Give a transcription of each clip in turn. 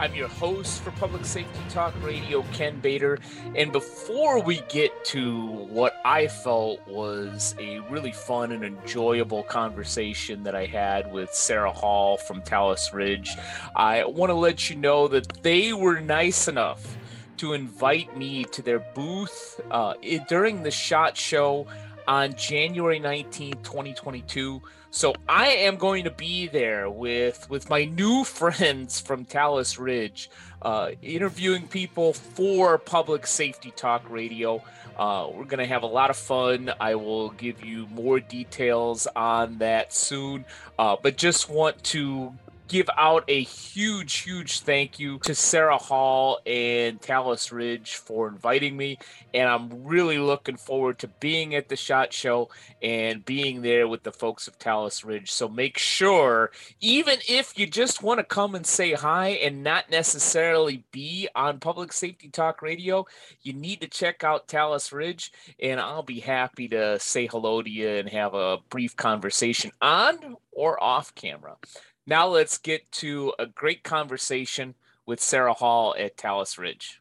I'm your host for Public Safety Talk Radio, Ken Bader. And before we get to what I felt was a really fun and enjoyable conversation that I had with Sara Hall from Talus Ridge, I want to let you know that they were nice enough to invite me to their booth uh, during the SHOT Show on January 19, 2022 so I am going to be there with with my new friends from Talus Ridge, uh, interviewing people for Public Safety Talk Radio. Uh, we're going to have a lot of fun. I will give you more details on that soon, uh, but just want to give out a huge, huge thank you to Sara Hall and Talus Ridge for inviting me. And I'm really looking forward to being at the SHOT Show and being there with the folks of Talus Ridge. So make sure, even if you just want to come and say hi and not necessarily be on Public Safety Talk Radio, you need to check out Talus Ridge. And I'll be happy to say hello to you and have a brief conversation on or off camera. Now let's get to a great conversation with Sara Hall at Talus Ridge.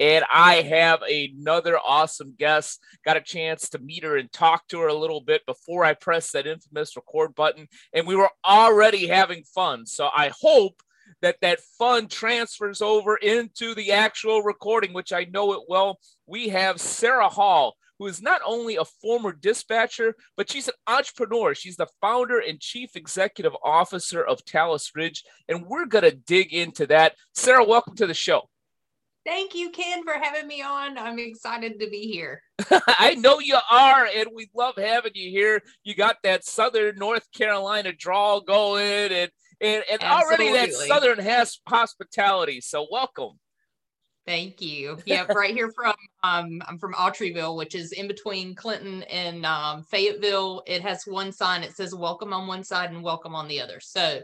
And I have another awesome guest. Got a chance to meet her and talk to her a little bit before I pressed that infamous record button. And we were already having fun. So I hope that that fun transfers over into the actual recording, which I know it will. We have Sara Hall, who is not only a former dispatcher, but she's an entrepreneur. She's the founder and chief executive officer of Talus Ridge. And we're going to dig into that. Sara, welcome to the show. Thank you, Ken, for having me on. I'm excited to be here. I know you are, and we love having you here. You got that Southern North Carolina drawl going, and and, and already that Southern has hospitality. So welcome. Thank you. Yep, right here from um, I'm from Autryville, which is in between Clinton and um, Fayetteville. It has one sign. It says "Welcome" on one side and "Welcome" on the other. So,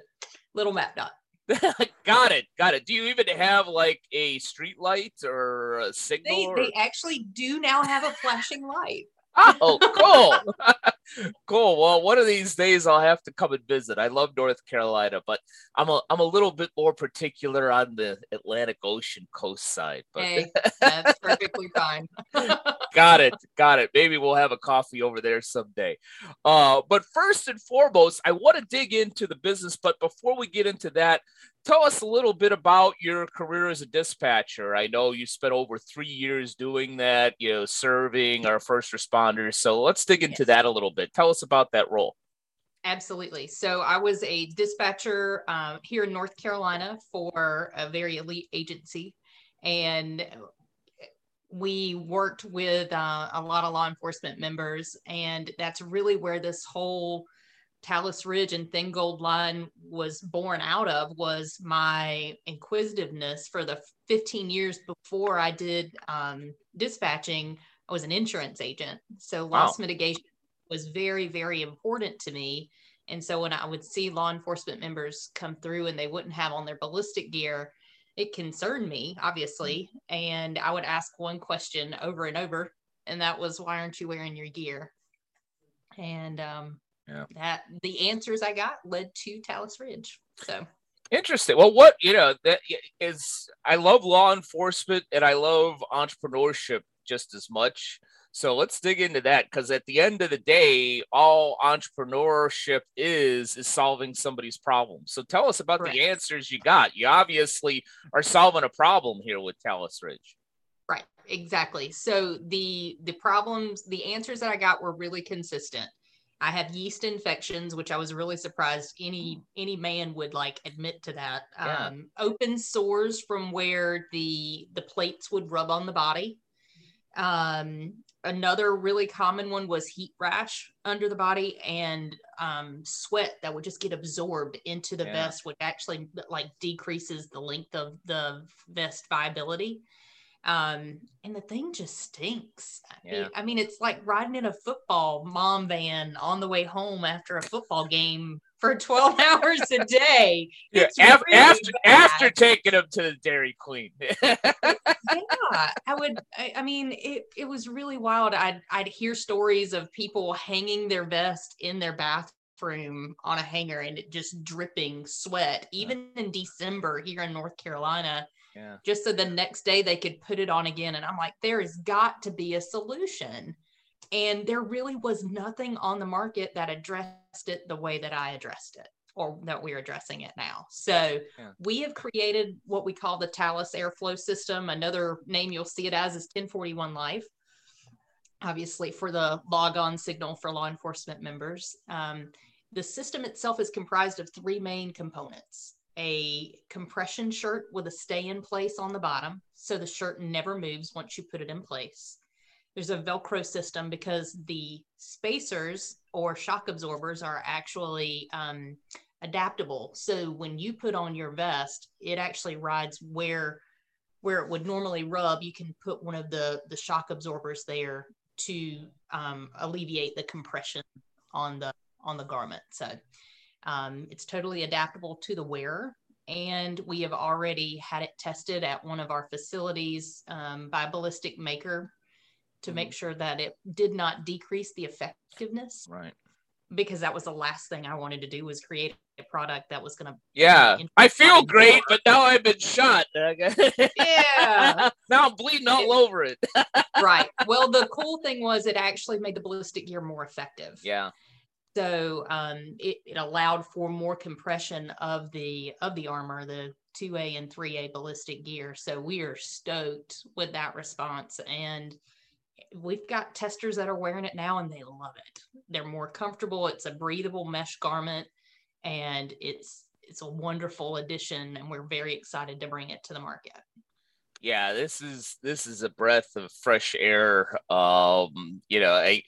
little map dot. got it, got it. Do you even have like a street light or a signal? They, or... they actually do now have a flashing light. Oh, cool. cool. Well, one of these days I'll have to come and visit. I love North Carolina, but I'm a I'm a little bit more particular on the Atlantic Ocean coast side. But hey, that's perfectly fine. got it. Got it. Maybe we'll have a coffee over there someday. Uh, but first and foremost, I want to dig into the business. But before we get into that, tell us a little bit about your career as a dispatcher. I know you spent over three years doing that, you know, serving our first responders. So let's dig into yes. that a little bit. Tell us about that role. Absolutely. So I was a dispatcher um, here in North Carolina for a very elite agency. And we worked with uh, a lot of law enforcement members. And that's really where this whole Talus Ridge and Thin Gold Line was born out of was my inquisitiveness for the 15 years before I did um, dispatching. I was an insurance agent. So loss wow. mitigation was very, very important to me. And so when I would see law enforcement members come through and they wouldn't have on their ballistic gear, it concerned me, obviously. And I would ask one question over and over, and that was, why aren't you wearing your gear? And um, yeah. that the answers I got led to Talus Ridge. So interesting. Well, what you know that is, I love law enforcement and I love entrepreneurship just as much. So let's dig into that because at the end of the day, all entrepreneurship is is solving somebody's problem. So tell us about Correct. the answers you got. You obviously are solving a problem here with Talus Ridge. Right, exactly. So the the problems, the answers that I got were really consistent. I have yeast infections, which I was really surprised any any man would like admit to that. Yeah. Um, open sores from where the the plates would rub on the body. Um, another really common one was heat rash under the body and um, sweat that would just get absorbed into the yeah. vest, which actually like decreases the length of the vest viability. Um, and the thing just stinks. Yeah. I mean, it's like riding in a football mom van on the way home after a football game for 12 hours a day. Yeah, It's af- really after after taking them to the Dairy Queen. yeah, I would. I, I mean, it, it was really wild. I'd I'd hear stories of people hanging their vest in their bathroom on a hanger and it just dripping sweat, even in December here in North Carolina, yeah. just so the next day they could put it on again. And I'm like, there has got to be a solution. And there really was nothing on the market that addressed it the way that I addressed it or that we're addressing it now. So Yeah. we have created what we call the Talus airflow system. Another name you'll see it as is 1041 Life. Obviously, for the log on signal for law enforcement members. Um, the system itself is comprised of three main components a compression shirt with a stay in place on the bottom. So the shirt never moves once you put it in place. There's a Velcro system because the spacers or shock absorbers are actually um, adaptable. So when you put on your vest, it actually rides where where it would normally rub. You can put one of the the shock absorbers there to um, alleviate the compression on the on the garment. So um, it's totally adaptable to the wearer. And we have already had it tested at one of our facilities um, by Ballistic Maker to make sure that it did not decrease the effectiveness Right. because that was the last thing I wanted to do was create a product that was going to Yeah. I feel great, but now I've been shot. Yeah. now I'm bleeding all over it. right. Well, the cool thing was it actually made the ballistic gear more effective. Yeah. So um, it, it allowed for more compression of the of the armor, the 2A and 3A ballistic gear. So we are stoked with that response. And we've got testers that are wearing it now and they love it. They're more comfortable. It's a breathable mesh garment and it's it's a wonderful addition and we're very excited to bring it to the market. yeah this is this is a breath of fresh air um you know I,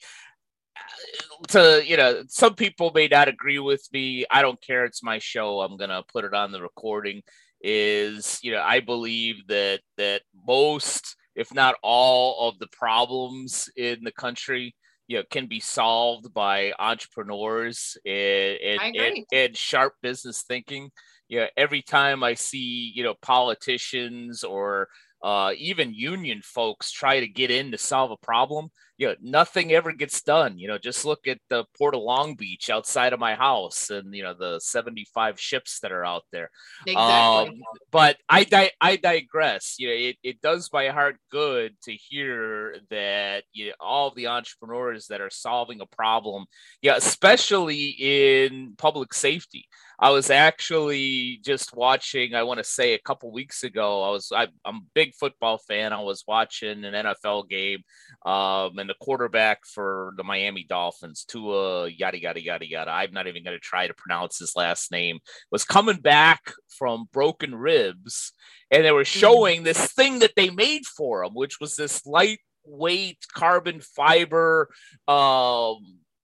to you know some people may not agree with me. I don't care. It's my show. I'm gonna put it on the recording. Is you know i believe that that most if not all of the problems in the country you know can be solved by entrepreneurs and and, and, and sharp business thinking. You know every time i see you know politicians or uh, even union folks try to get in to solve a problem you know nothing ever gets done you know just look at the port of long beach outside of my house and you know the 75 ships that are out there Exactly. um, but I di- I digress. You know, it, it does my heart good to hear that you know, all the entrepreneurs that are solving a problem, yeah, especially in public safety. I was actually just watching. I want to say a couple weeks ago. I was I, I'm a big football fan. I was watching an NFL game, um, and the quarterback for the Miami Dolphins, Tua, yada yada yada yada. I'm not even going to try to pronounce his last name was coming back from broken ribs and they were showing this thing that they made for him which was this lightweight carbon fiber um,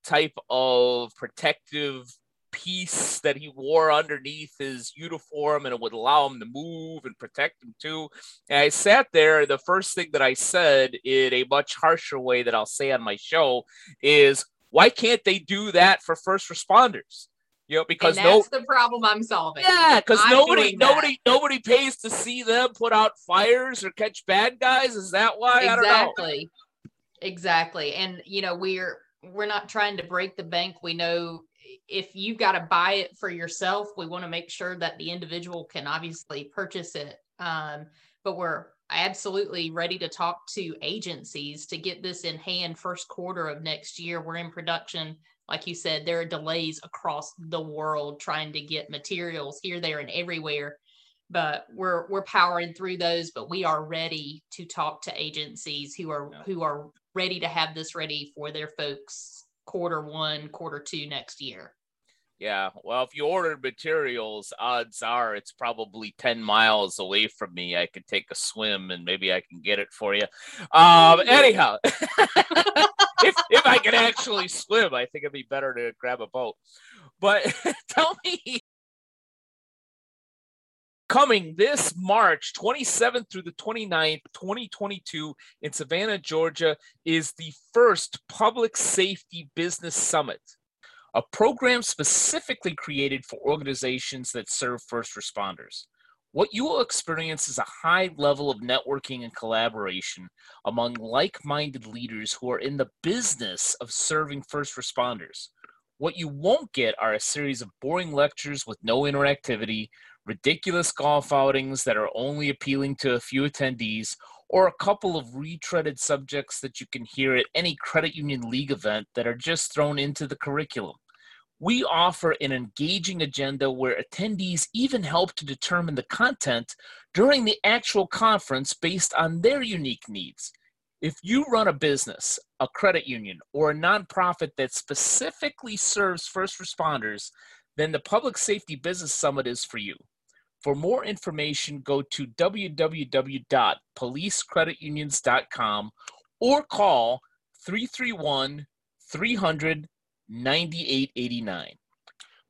type of protective piece that he wore underneath his uniform and it would allow him to move and protect him too and i sat there the first thing that i said in a much harsher way that i'll say on my show is why can't they do that for first responders you know because and no the problem I'm solving. yeah, because nobody, nobody, nobody pays to see them put out fires or catch bad guys. Is that why? I don't know. exactly exactly and you know we're we're not trying to break the bank we know if you've got to buy it for yourself we want to make sure that the individual can obviously purchase it um, but we're absolutely ready to talk to agencies to get this in hand first quarter of next year. We're in production. Like you said there are delays across the world trying to get materials here there and everywhere but we're we're powering through those but we are ready to talk to agencies who are who are ready to have this ready for their folks quarter one quarter two next year Yeah. Well, if you ordered materials, odds are it's probably 10 miles away from me. I could take a swim and maybe I can get it for you. Um, anyhow, if, if I can actually swim, I think it'd be better to grab a boat. But tell me, coming this March 27th through the 29th, 2022, in Savannah, Georgia, is the first Public Safety Business Summit, a program specifically created for organizations that serve first responders. What you will experience is a high level of networking and collaboration among like minded leaders who are in the business of serving first responders. What you won't get are a series of boring lectures with no interactivity, ridiculous golf outings that are only appealing to a few attendees, or a couple of retreaded subjects that you can hear at any credit union league event that are just thrown into the curriculum. We offer an engaging agenda where attendees even help to determine the content during the actual conference based on their unique needs. If you run a business, a credit union, or a nonprofit that specifically serves first responders, then the Public Safety Business Summit is for you. For more information, go to www.policecreditunions.com or call 331 300 9889.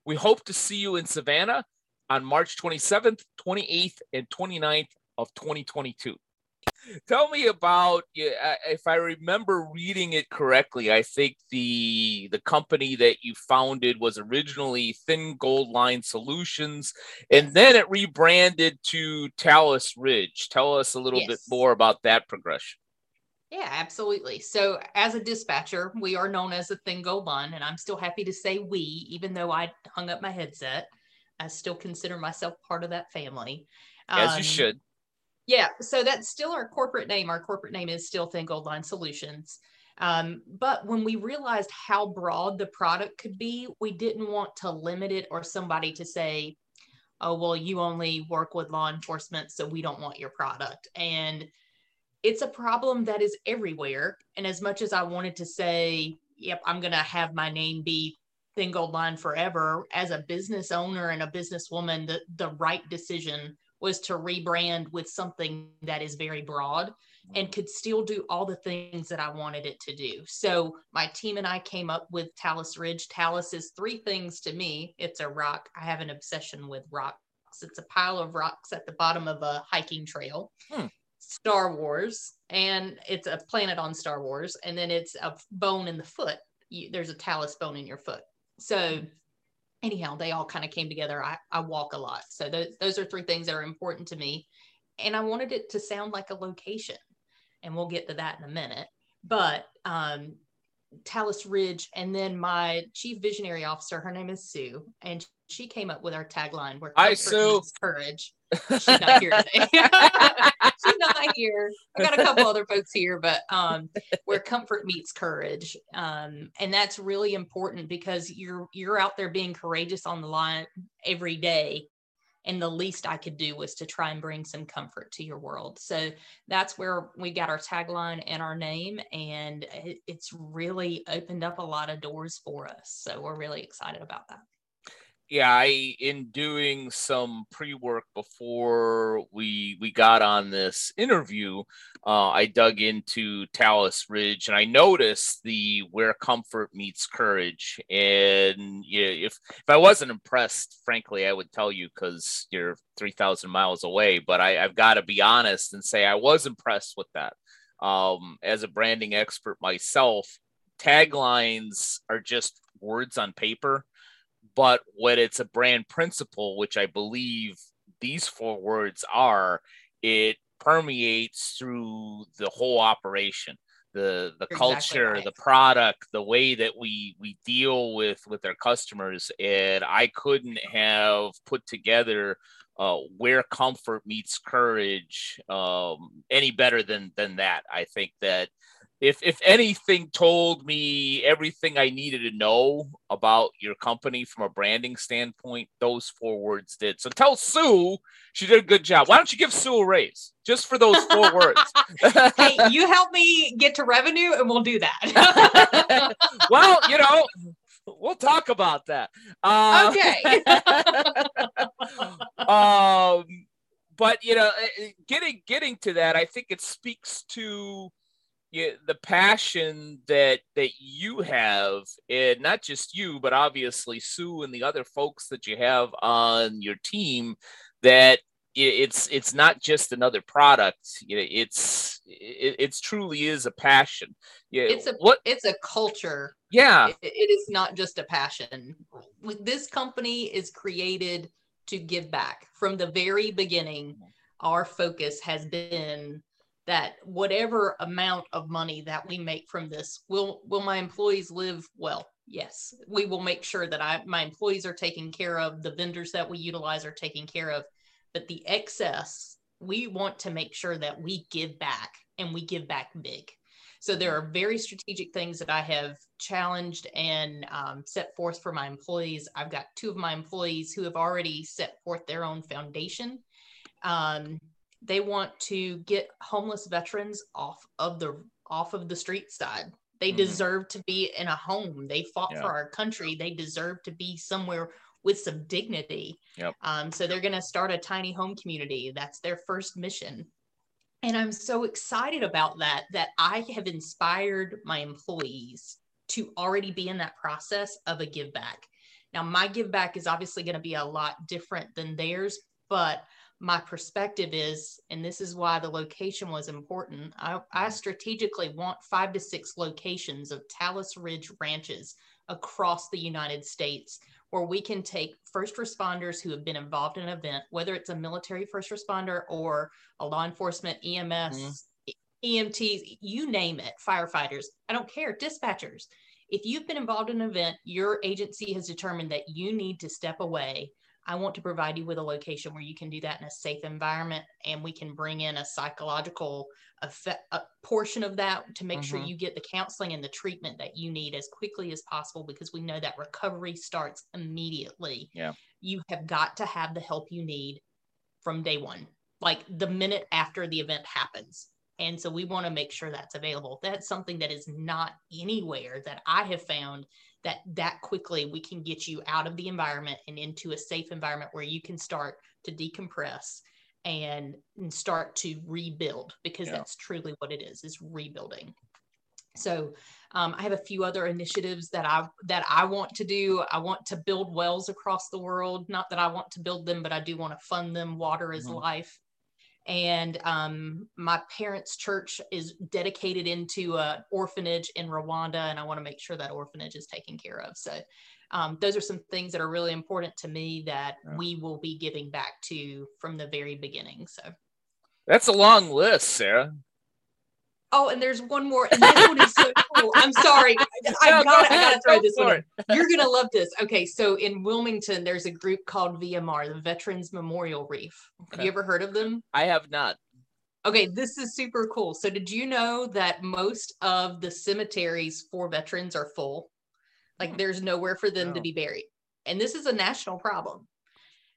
We hope to see you in Savannah on March 27th, 28th, and 29th of 2022. Tell me about if I remember reading it correctly. I think the the company that you founded was originally Thin Gold Line Solutions, and then it rebranded to Talus Ridge. Tell us a little yes. bit more about that progression. Yeah, absolutely. So, as a dispatcher, we are known as a Thin Gold Line, and I'm still happy to say we, even though I hung up my headset. I still consider myself part of that family. As um, you should. Yeah, so that's still our corporate name. Our corporate name is still Thin Gold Line Solutions. Um, but when we realized how broad the product could be, we didn't want to limit it or somebody to say, oh, well, you only work with law enforcement, so we don't want your product. And it's a problem that is everywhere. And as much as I wanted to say, yep, I'm going to have my name be Thin Gold Line forever, as a business owner and a businesswoman, the, the right decision was to rebrand with something that is very broad and could still do all the things that I wanted it to do. So my team and I came up with Talus Ridge. Talus is three things to me. It's a rock. I have an obsession with rocks. It's a pile of rocks at the bottom of a hiking trail. Hmm. Star Wars, and it's a planet on Star Wars, and then it's a bone in the foot. You, there's a talus bone in your foot. So, anyhow, they all kind of came together. I, I walk a lot. So, those, those are three things that are important to me. And I wanted it to sound like a location, and we'll get to that in a minute. But um, Talus Ridge, and then my chief visionary officer, her name is Sue, and she came up with our tagline where I Sue courage. She's not here today. She's not here. I got a couple other folks here, but um, where comfort meets courage, um, and that's really important because you're you're out there being courageous on the line every day, and the least I could do was to try and bring some comfort to your world. So that's where we got our tagline and our name, and it, it's really opened up a lot of doors for us. So we're really excited about that yeah, I in doing some pre-work before we we got on this interview, uh, I dug into Talus Ridge and I noticed the where comfort meets courage. And yeah, if if I wasn't impressed, frankly, I would tell you because you're three thousand miles away. But I, I've got to be honest and say I was impressed with that. Um, as a branding expert myself, taglines are just words on paper but when it's a brand principle, which I believe these four words are, it permeates through the whole operation the the You're culture exactly right. the product the way that we we deal with with our customers and i couldn't have put together uh, where comfort meets courage um, any better than than that i think that if if anything told me everything I needed to know about your company from a branding standpoint, those four words did. So tell Sue she did a good job. Why don't you give Sue a raise just for those four words? hey, you help me get to revenue, and we'll do that. well, you know, we'll talk about that. Uh, okay. um, but you know, eh, eh, getting getting to that, I think it speaks to you, the passion that that you have, and not just you, but obviously Sue and the other folks that you have on your team, that it's it's not just another product. You know it's it, it's truly is a passion. Yeah it's a what it's a culture. Yeah. It, it is not just a passion. This company is created to give back. From the very beginning mm-hmm. our focus has been that whatever amount of money that we make from this will will my employees live well? Yes. We will make sure that i my employees are taken care of the vendors that we utilize are taken care of but the excess we want to make sure that we give back and we give back big. So there are very strategic things that i have challenged and um, set forth for my employees. I've got two of my employees who have already set forth their own foundation. Um, they want to get homeless veterans off of the off of the street side. They mm-hmm. deserve to be in a home. They fought yeah. for our country. They deserve to be somewhere with some dignity. Yep. um, so they're going to start a tiny home community. That's their first mission. And i'm so excited about that that i have inspired my employees to already be in that process of a give back. Now my give back is obviously going to be a lot different than theirs but my perspective is, and this is why the location was important, I, I strategically want five to six locations of Talus Ridge ranches across the United States where we can take first responders who have been involved in an event, whether it's a military first responder or a law enforcement, EMS, mm-hmm. EMTs, you name it, firefighters, I don't care, dispatchers. If you've been involved in an event, your agency has determined that you need to step away I want to provide you with a location where you can do that in a safe environment and we can bring in a psychological effect, a portion of that to make mm-hmm. sure you get the counseling and the treatment that you need as quickly as possible because we know that recovery starts immediately. Yeah. You have got to have the help you need from day one, like the minute after the event happens. And so we want to make sure that's available. That's something that is not anywhere that I have found that that quickly we can get you out of the environment and into a safe environment where you can start to decompress and, and start to rebuild because yeah. that's truly what it is is rebuilding. So um, i have a few other initiatives that i that i want to do. I want to build wells across the world. Not that i want to build them but i do want to fund them. Water is mm-hmm. life and um, my parents' church is dedicated into an orphanage in Rwanda, and I want to make sure that orphanage is taken care of. So, um, those are some things that are really important to me that yeah. we will be giving back to from the very beginning. So, that's a long list, Sara. Oh, and there's one more. And this one is so cool. I'm sorry. I, no, gotta, go I gotta throw this one. You're gonna love this. Okay, so in Wilmington, there's a group called VMR, the Veterans Memorial Reef. Okay. Have you ever heard of them? I have not. Okay, this is super cool. So, did you know that most of the cemeteries for veterans are full? Like, hmm. there's nowhere for them no. to be buried. And this is a national problem.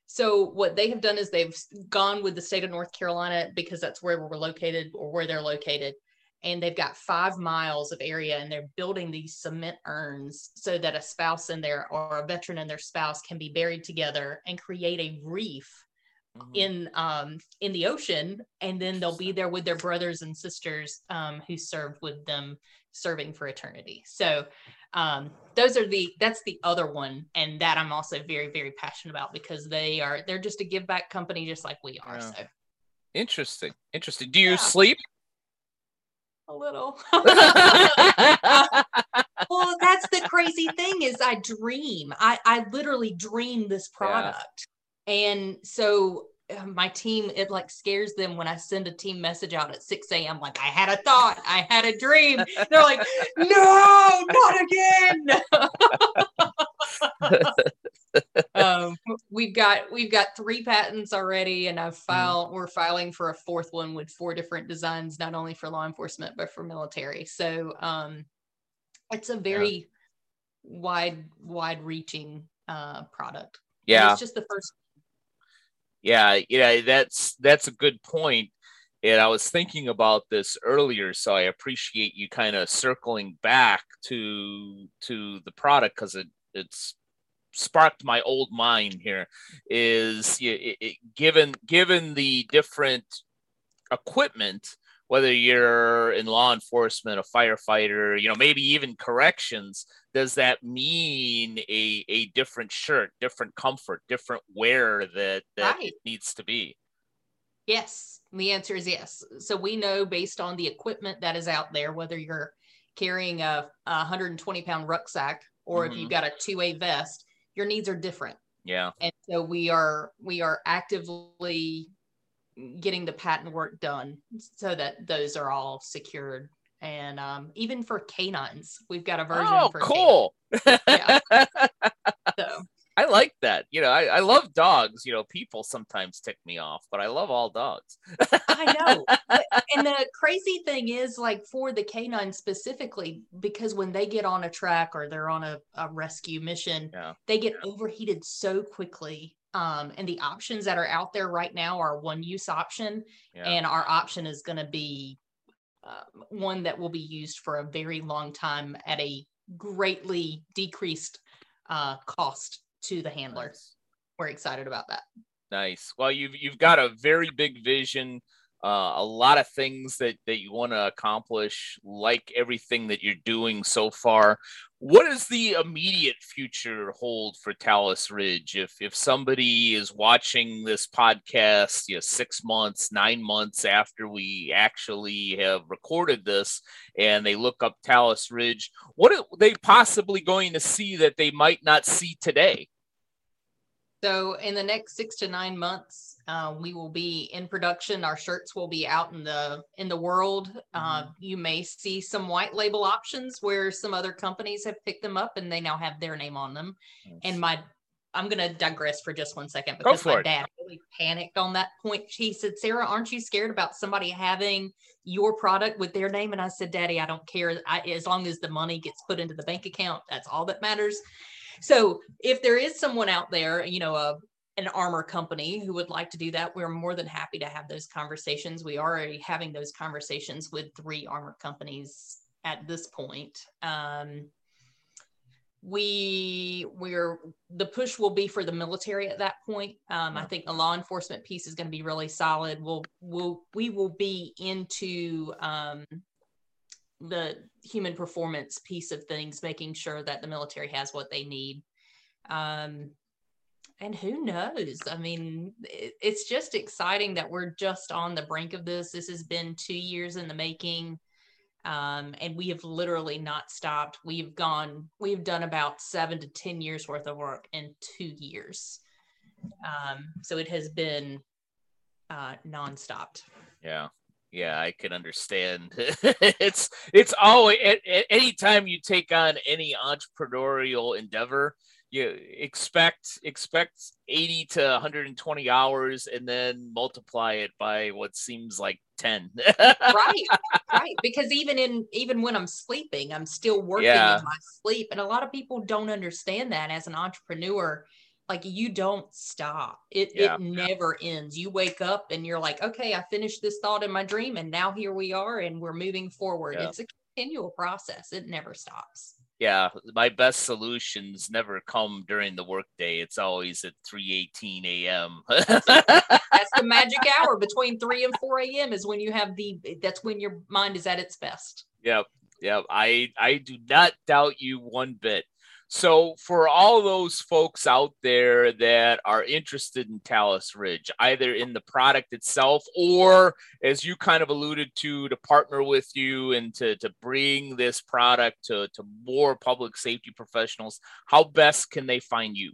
So, what they have done is they've gone with the state of North Carolina because that's where we're located or where they're located and they've got five miles of area and they're building these cement urns so that a spouse and there or a veteran and their spouse can be buried together and create a reef mm-hmm. in um, in the ocean. And then they'll be there with their brothers and sisters um, who served with them serving for eternity. So um, those are the that's the other one and that i'm also very very passionate about because they are they're just a give back company just like we are yeah. so. Interesting. Interesting. Do you yeah. sleep a little. well, that's the crazy thing is I dream. I I literally dream this product. Yeah. And so uh, my team it like scares them when I send a team message out at 6 a.m. like I had a thought, I had a dream. They're like, no, not again. um, we've got we've got three patents already, and I've filed. Mm. We're filing for a fourth one with four different designs, not only for law enforcement but for military. So um, it's a very yeah. wide wide reaching uh, product. Yeah, and it's just the first. Yeah, yeah, that's that's a good point. And I was thinking about this earlier, so I appreciate you kind of circling back to to the product because it it's sparked my old mind here is it, it, given given the different equipment whether you're in law enforcement a firefighter you know maybe even corrections does that mean a, a different shirt different comfort different wear that that right. needs to be Yes, the answer is yes. So we know based on the equipment that is out there, whether you're carrying a, a 120 pound rucksack or mm-hmm. if you've got a two-way vest, your needs are different. Yeah. And so we are we are actively getting the patent work done so that those are all secured. And um, even for canines, we've got a version oh, for cool. Yeah. I like that. You know, I, I love dogs. You know, people sometimes tick me off, but I love all dogs. I know. and the crazy thing is, like for the canine specifically, because when they get on a track or they're on a, a rescue mission, yeah. they get overheated so quickly. Um, and the options that are out there right now are one use option, yeah. and our option is going to be uh, one that will be used for a very long time at a greatly decreased uh, cost to the handler. Nice. We're excited about that. Nice. Well, you've you've got a very big vision, uh, a lot of things that that you want to accomplish. Like everything that you're doing so far, what does the immediate future hold for Talus Ridge? If if somebody is watching this podcast, you know, six months, nine months after we actually have recorded this, and they look up Talus Ridge, what are they possibly going to see that they might not see today? So in the next six to nine months, uh, we will be in production. Our shirts will be out in the in the world. Uh, mm-hmm. you may see some white label options where some other companies have picked them up and they now have their name on them. And my I'm going to digress for just one second because my it. dad really panicked on that point. He said, Sara, aren't you scared about somebody having your product with their name? And I said, Daddy, I don't care. I, as long as the money gets put into the bank account, that's all that matters. So if there is someone out there, you know, a an armor company who would like to do that, we're more than happy to have those conversations. We are already having those conversations with three armor companies at this point. Um, we we're the push will be for the military at that point. Um, I think the law enforcement piece is going to be really solid. We'll we'll we will be into um, the human performance piece of things, making sure that the military has what they need. Um, and who knows? I mean, it, it's just exciting that we're just on the brink of this. This has been two years in the making. Um, and we have literally not stopped. We've gone, we've done about seven to 10 years worth of work in two years. Um, so it has been uh, non-stopped. Yeah yeah i can understand. It's it's always at, at any time you take on any entrepreneurial endeavor you expect expect 80 to 120 hours and then multiply it by what seems like 10 right right because even in even when i'm sleeping i'm still working yeah. in my sleep and a lot of people don't understand that as an entrepreneur like you don't stop. It yeah. it never ends. You wake up and you're like okay i finished this thought in my dream and now here we are and we're moving forward. Yeah. it's a continual process. It never stops. Yeah my best solutions never come during the workday it's always at 3 18 a.m that's, that's the magic hour between 3 and 4 a.m is when you have the that's when your mind is at its best. Yep yep. I i do not doubt you one bit so, for all those folks out there that are interested in Talus Ridge, either in the product itself or, as you kind of alluded to, to partner with you and to, to bring this product to, to more public safety professionals, how best can they find you?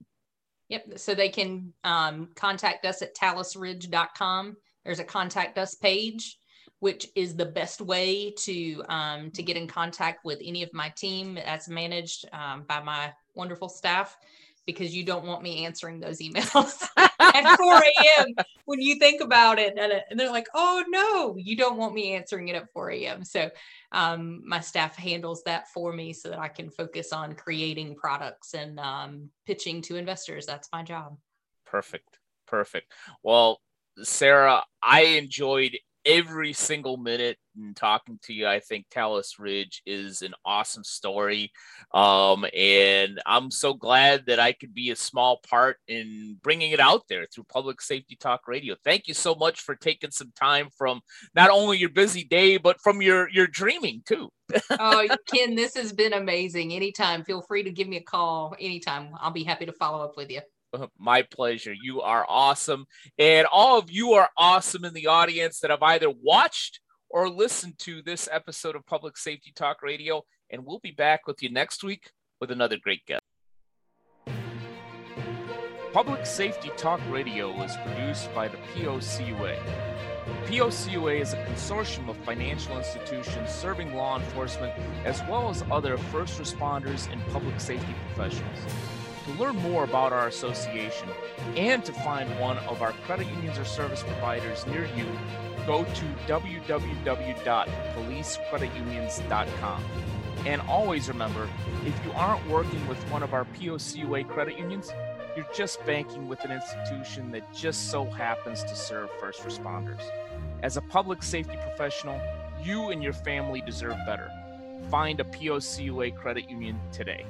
Yep. So, they can um, contact us at talusridge.com. There's a contact us page which is the best way to um, to get in contact with any of my team that's managed um, by my wonderful staff because you don't want me answering those emails at 4 a.m. when you think about it. And they're like, oh no, you don't want me answering it at 4 a.m. So um, my staff handles that for me so that I can focus on creating products and um, pitching to investors. That's my job. Perfect. Perfect. Well, Sara, I enjoyed every single minute and talking to you. I think Talus Ridge is an awesome story. Um, and I'm so glad that I could be a small part in bringing it out there through Public Safety Talk Radio. Thank you so much for taking some time from not only your busy day, but from your, your dreaming too. oh, Ken, this has been amazing. Anytime, feel free to give me a call anytime. I'll be happy to follow up with you. My pleasure. You are awesome. And all of you are awesome in the audience that have either watched or listened to this episode of Public Safety Talk Radio. And we'll be back with you next week with another great guest. Public Safety Talk Radio is produced by the POCUA. POCUA is a consortium of financial institutions serving law enforcement as well as other first responders and public safety professionals. To learn more about our association and to find one of our credit unions or service providers near you, go to www.policecreditunions.com. And always remember if you aren't working with one of our POCUA credit unions, you're just banking with an institution that just so happens to serve first responders. As a public safety professional, you and your family deserve better. Find a POCUA credit union today.